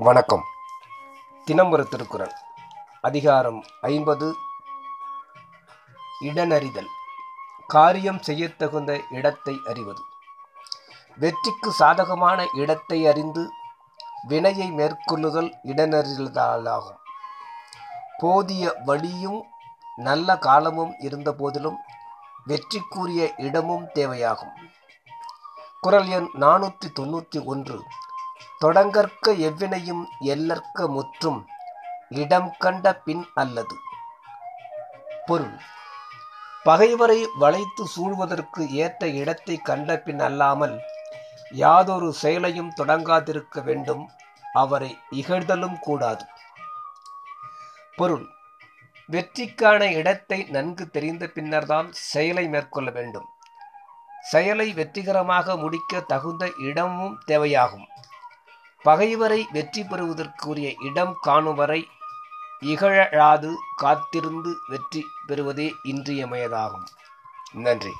வணக்கம். தினம் ஒரு திருக்குறள். அதிகாரம் ஐம்பது. இடனறிதல். காரியம் செய்யத்தகுந்த இடத்தை அறிவது. வெற்றிக்கு சாதகமான இடத்தை அறிந்து வினையை மேற்கொள்ளுதல் இடனறிதலாகும். போதிய வழியும் நல்ல காலமும் இருந்த போதிலும் வெற்றிக்குரிய இடமும் தேவையாகும். குரல் எண் நானூற்றி தொண்ணூற்றி ஒன்று. தொடங்கற்க எவ்வினையும் எல்லற்க முற்றும் இடம் கண்ட பின் அல்லது. பொருள். பகைவரை வளைத்து சூழ்வதற்கு ஏற்ற இடத்தை கண்ட பின் அல்லாமல் யாதொரு செயலையும் தொடங்காதிருக்க வேண்டும் அவரை இகழ்தலும் கூடாது. பொருள். வெற்றிக்கான இடத்தை நன்கு தெரிந்த பின்னர்தான் செயலை மேற்கொள்ள வேண்டும். செயலை வெற்றிகரமாக முடிக்க தகுந்த இடமும் தேவையாகும். பகைவரை வெற்றி பெறுவதற்குரிய இடம் காணும் வரை இகழாது காத்திருந்து வெற்றி பெறுவதே இன்றியமையதாகும். நன்றி.